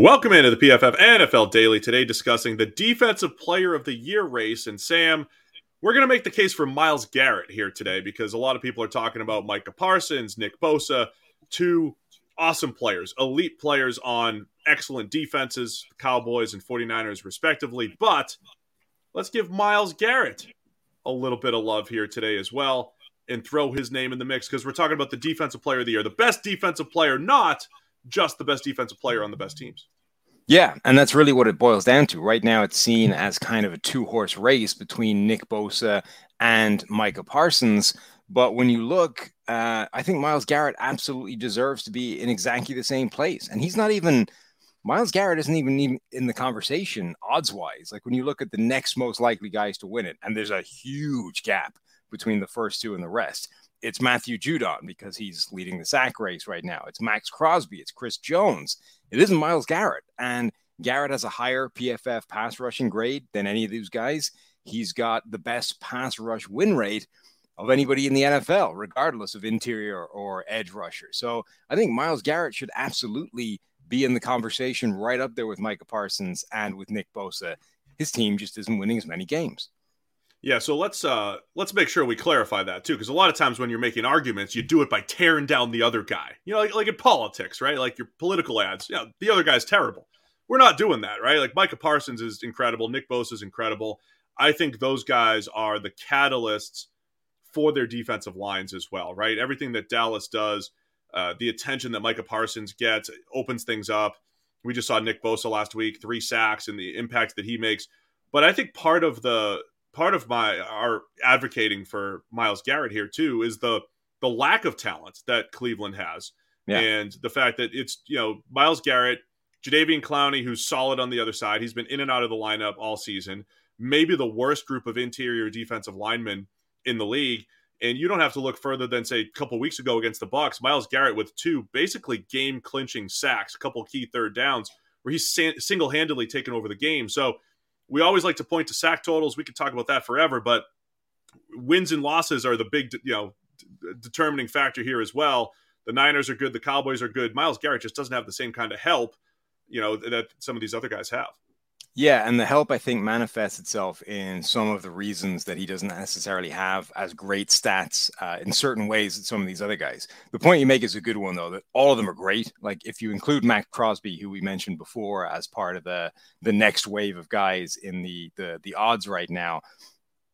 Welcome into the PFF NFL Daily. Today discussing the Defensive Player of the Year race. And Sam, we're going to make the case for Myles Garrett here today because a lot of people are talking about Micah Parsons, Nick Bosa, two awesome players, elite players on excellent defenses, Cowboys and 49ers respectively. But let's give Myles Garrett a little bit of love here today as well and throw his name in the mix because we're talking about the Defensive Player of the Year, the best defensive player, not – just the best defensive player on the best teams. Yeah, and that's really what it boils down to. Right now, it's seen as kind of a two horse race between Nick Bosa and Micah Parsons. But when you look, uh, I think Myles Garrett absolutely deserves to be in exactly the same place. And he's not even, Myles Garrett isn't even in the conversation odds wise. Like when you look at the next most likely guys to win it, and there's a huge gap between the first two and the rest it's Matthew Judon because he's leading the sack race right now. It's Maxx Crosby. It's Chris Jones. It isn't Myles Garrett. And Garrett has a higher PFF pass rushing grade than any of these guys. He's got the best pass rush win rate of anybody in the NFL, regardless of interior or edge rusher. So I think Myles Garrett should absolutely be in the conversation right up there with Micah Parsons and with Nick Bosa. His team just isn't winning as many games. Yeah, so let's uh let's make sure we clarify that too, because a lot of times when you're making arguments, you do it by tearing down the other guy. You know, like, like in politics, right? Like your political ads. Yeah, you know, the other guy's terrible. We're not doing that, right? Like Micah Parsons is incredible, Nick Bosa is incredible. I think those guys are the catalysts for their defensive lines as well, right? Everything that Dallas does, uh, the attention that Micah Parsons gets opens things up. We just saw Nick Bosa last week, three sacks, and the impact that he makes. But I think part of the part of my our advocating for Myles Garrett here too is the the lack of talent that Cleveland has, yeah. and the fact that it's you know Myles Garrett, Jadeveon Clowney, who's solid on the other side. He's been in and out of the lineup all season. Maybe the worst group of interior defensive linemen in the league. And you don't have to look further than say a couple weeks ago against the Bucs, Myles Garrett with two basically game clinching sacks, a couple key third downs, where he's single handedly taken over the game. So we always like to point to sack totals. We could talk about that forever, but wins and losses are the big, you know, determining factor here as well. The Niners are good, the Cowboys are good. Myles Garrett just doesn't have the same kind of help, you know, that some of these other guys have. Yeah, and the help I think manifests itself in some of the reasons that he doesn't necessarily have as great stats uh, in certain ways as some of these other guys. The point you make is a good one though, that all of them are great. Like if you include Maxx Crosby, who we mentioned before, as part of the the next wave of guys in the the the odds right now,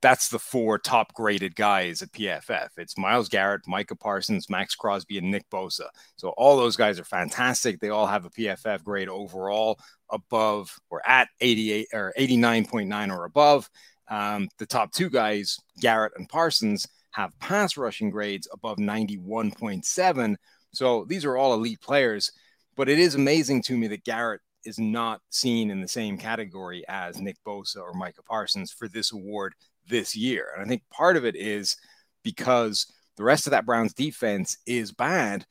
that's the four top graded guys at PFF. It's Myles Garrett, Micah Parsons, Maxx Crosby, and Nick Bosa. So all those guys are fantastic. They all have a PFF grade overall above or at 88 or 89.9 or above. Um, the top two guys, Garrett and Parsons, have pass rushing grades above 91.7. So these are all elite players. But it is amazing to me that Garrett is not seen in the same category as Nick Bosa or Micah Parsons for this award this year. And I think part of it is because the rest of that Browns defense is bad.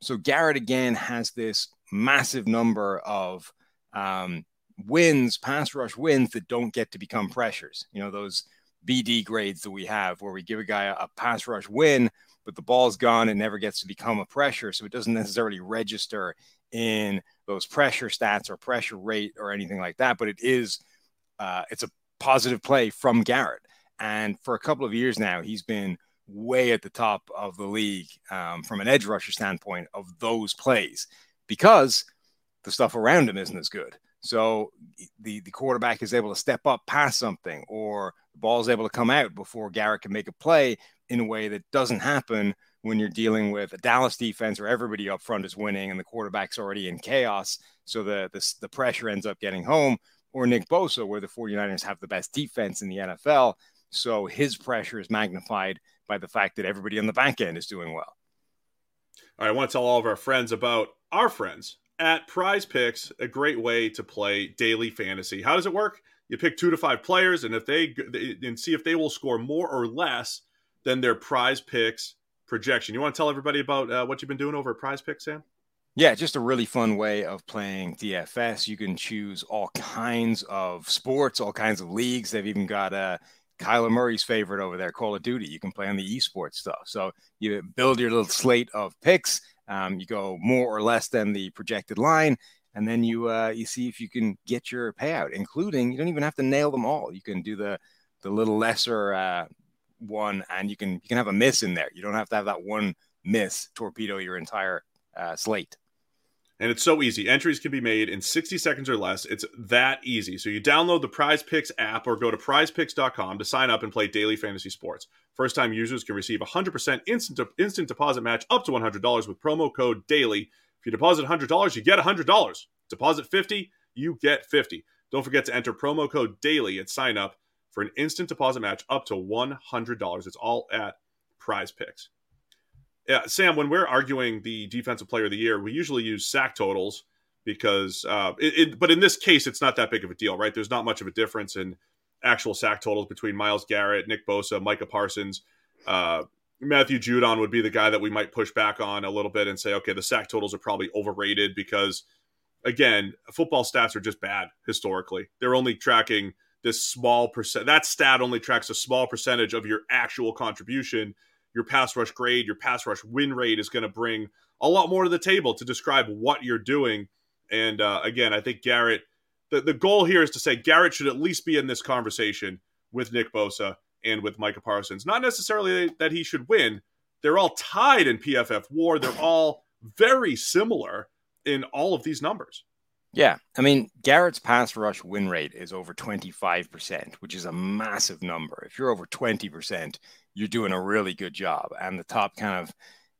So Garrett again has this massive number of um, wins, pass rush wins that don't get to become pressures. You know, those BD grades that we have where we give a guy a, a pass rush win, but the ball's gone and never gets to become a pressure. So it doesn't necessarily register in those pressure stats or pressure rate or anything like that. But it is, uh, it's a positive play from Garrett. And for a couple of years now, he's been way at the top of the league um, from an edge rusher standpoint of those plays because the stuff around him isn't as good. So the the quarterback is able to step up past something, or the ball is able to come out before Garrett can make a play in a way that doesn't happen when you're dealing with a Dallas defense where everybody up front is winning and the quarterback's already in chaos. So the, the, the pressure ends up getting home. Or Nick Bosa, where the 49ers have the best defense in the NFL. So his pressure is magnified by the fact that everybody on the back end is doing well. All right, I want to tell all of our friends about our friends at Prize Picks, a great way to play daily fantasy. How does it work? You pick two to five players, and if they and see if they will score more or less than their Prize Picks projection. You want to tell everybody about uh, what you've been doing over at Prize Picks, Sam? Yeah, just a really fun way of playing DFS. You can choose all kinds of sports, all kinds of leagues. They've even got uh, Kyler Murray's favorite over there, Call of Duty. You can play on the esports stuff. So you build your little slate of picks. Um, you go more or less than the projected line, and then you uh, you see if you can get your payout, including you don't even have to nail them all. You can do the the little lesser uh, one, and you can you can have a miss in there. You don't have to have that one miss torpedo your entire uh, slate. And it's so easy. Entries can be made in 60 seconds or less. It's that easy. So you download the Prize Picks app or go to prizepicks.com to sign up and play daily fantasy sports. First time users can receive 100% instant, instant deposit match up to $100 with promo code DAILY. If you deposit $100, you get $100. Deposit 50, you get 50. Don't forget to enter promo code DAILY at sign up for an instant deposit match up to $100. It's all at Prize Picks. Yeah, Sam, when we're arguing the defensive player of the year, we usually use sack totals because, uh, it, it, but in this case, it's not that big of a deal, right? There's not much of a difference in actual sack totals between Myles Garrett, Nick Bosa, Micah Parsons. Uh, Matthew Judon would be the guy that we might push back on a little bit and say, okay, the sack totals are probably overrated because, again, football stats are just bad historically. They're only tracking this small percent. That stat only tracks a small percentage of your actual contribution your pass rush grade, your pass rush win rate is going to bring a lot more to the table to describe what you're doing. And uh, again, I think Garrett, the, the goal here is to say Garrett should at least be in this conversation with Nick Bosa and with Micah Parsons. Not necessarily that he should win. They're all tied in PFF war. They're all very similar in all of these numbers. Yeah. I mean, Garrett's pass rush win rate is over 25%, which is a massive number. If you're over 20%, you're doing a really good job. And the top kind of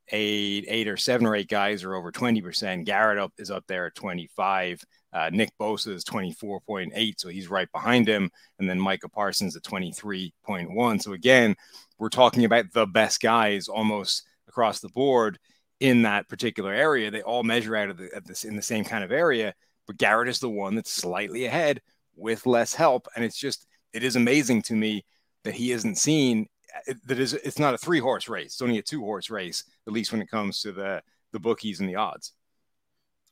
eight, eight or seven or eight guys are over 20%. Garrett up is up there at 25. Uh, Nick Bosa is 24.8, so he's right behind him. And then Micah Parsons at 23.1. So again, we're talking about the best guys almost across the board in that particular area. They all measure out of the, at this in the same kind of area, but Garrett is the one that's slightly ahead with less help. And it's just it is amazing to me that he isn't seen that is it's not a three horse race. It's only a two horse race, at least when it comes to the the bookies and the odds.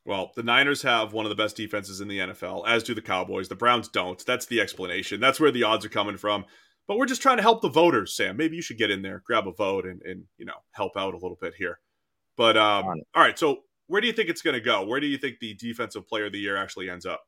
Well, the Niners have one of the best defenses in the NFL, as do the Cowboys. The Browns don't. That's the explanation. That's where the odds are coming from. But we're just trying to help the voters, Sam. Maybe you should get in there, grab a vote, and, and you know help out a little bit here. But um, all right, so where do you think it's going to go? Where do you think the defensive player of the year actually ends up?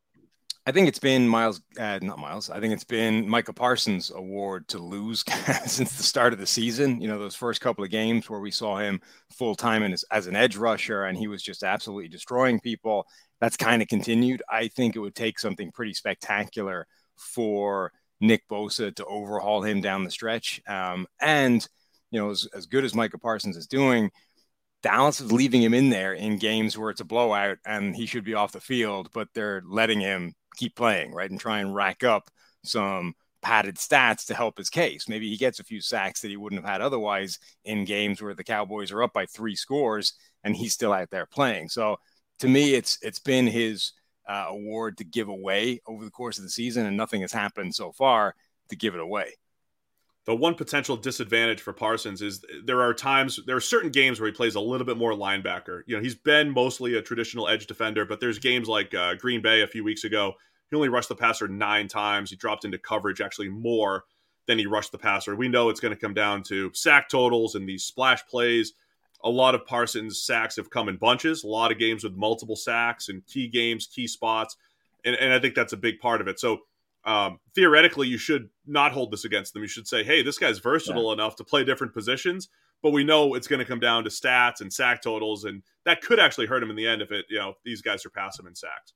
I think it's been Myles, uh, not Myles. I think it's been Micah Parsons' award to lose since the start of the season. You know, those first couple of games where we saw him full time as, as an edge rusher and he was just absolutely destroying people. That's kind of continued. I think it would take something pretty spectacular for Nick Bosa to overhaul him down the stretch. Um, and, you know, as, as good as Micah Parsons is doing, Dallas is leaving him in there in games where it's a blowout and he should be off the field, but they're letting him keep playing, right? And try and rack up some padded stats to help his case. Maybe he gets a few sacks that he wouldn't have had otherwise in games where the Cowboys are up by three scores and he's still out there playing. So to me, it's it's been his uh, award to give away over the course of the season, and nothing has happened so far to give it away. The one potential disadvantage for Parsons is there are times, there are certain games where he plays a little bit more linebacker. You know, he's been mostly a traditional edge defender, but there's games like uh, Green Bay a few weeks ago. He only rushed the passer nine times. He dropped into coverage actually more than he rushed the passer. We know it's going to come down to sack totals and these splash plays. A lot of Parsons' sacks have come in bunches, a lot of games with multiple sacks and key games, key spots. And, and I think that's a big part of it. So um, theoretically, you should not hold this against them. You should say, hey, this guy's versatile yeah. enough to play different positions, but we know it's going to come down to stats and sack totals, and that could actually hurt him in the end if it, you know, these guys surpass him in sacks.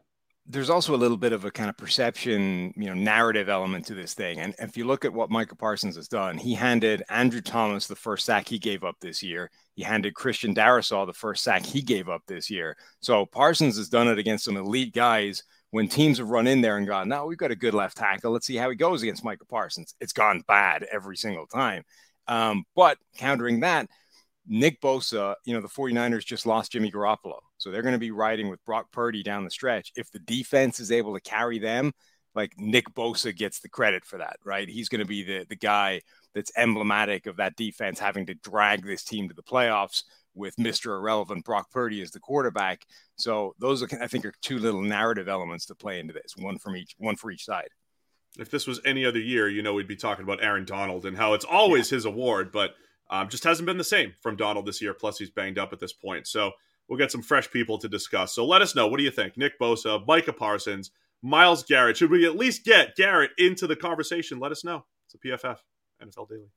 There's also a little bit of a kind of perception, you know, narrative element to this thing. And if you look at what Michael Parsons has done, he handed Andrew Thomas the first sack he gave up this year. He handed Christian Darrisaw the first sack he gave up this year. So Parsons has done it against some elite guys when teams have run in there and gone, no, we've got a good left tackle. Let's see how he goes against Michael Parsons. It's gone bad every single time. Um, but countering that, Nick Bosa, you know, the 49ers just lost Jimmy Garoppolo. So they're going to be riding with Brock Purdy down the stretch. If the defense is able to carry them, like Nick Bosa gets the credit for that, right? He's going to be the, the guy that's emblematic of that defense having to drag this team to the playoffs with Mr. Irrelevant Brock Purdy as the quarterback. So those are, I think, are two little narrative elements to play into this. One from each, one for each side. If this was any other year, you know, we'd be talking about Aaron Donald and how it's always yeah. his award, but um, just hasn't been the same from Donald this year. Plus, he's banged up at this point. So we'll get some fresh people to discuss. So let us know. What do you think? Nick Bosa, Micah Parsons, Myles Garrett. Should we at least get Garrett into the conversation? Let us know. It's a PFF NFL Daily.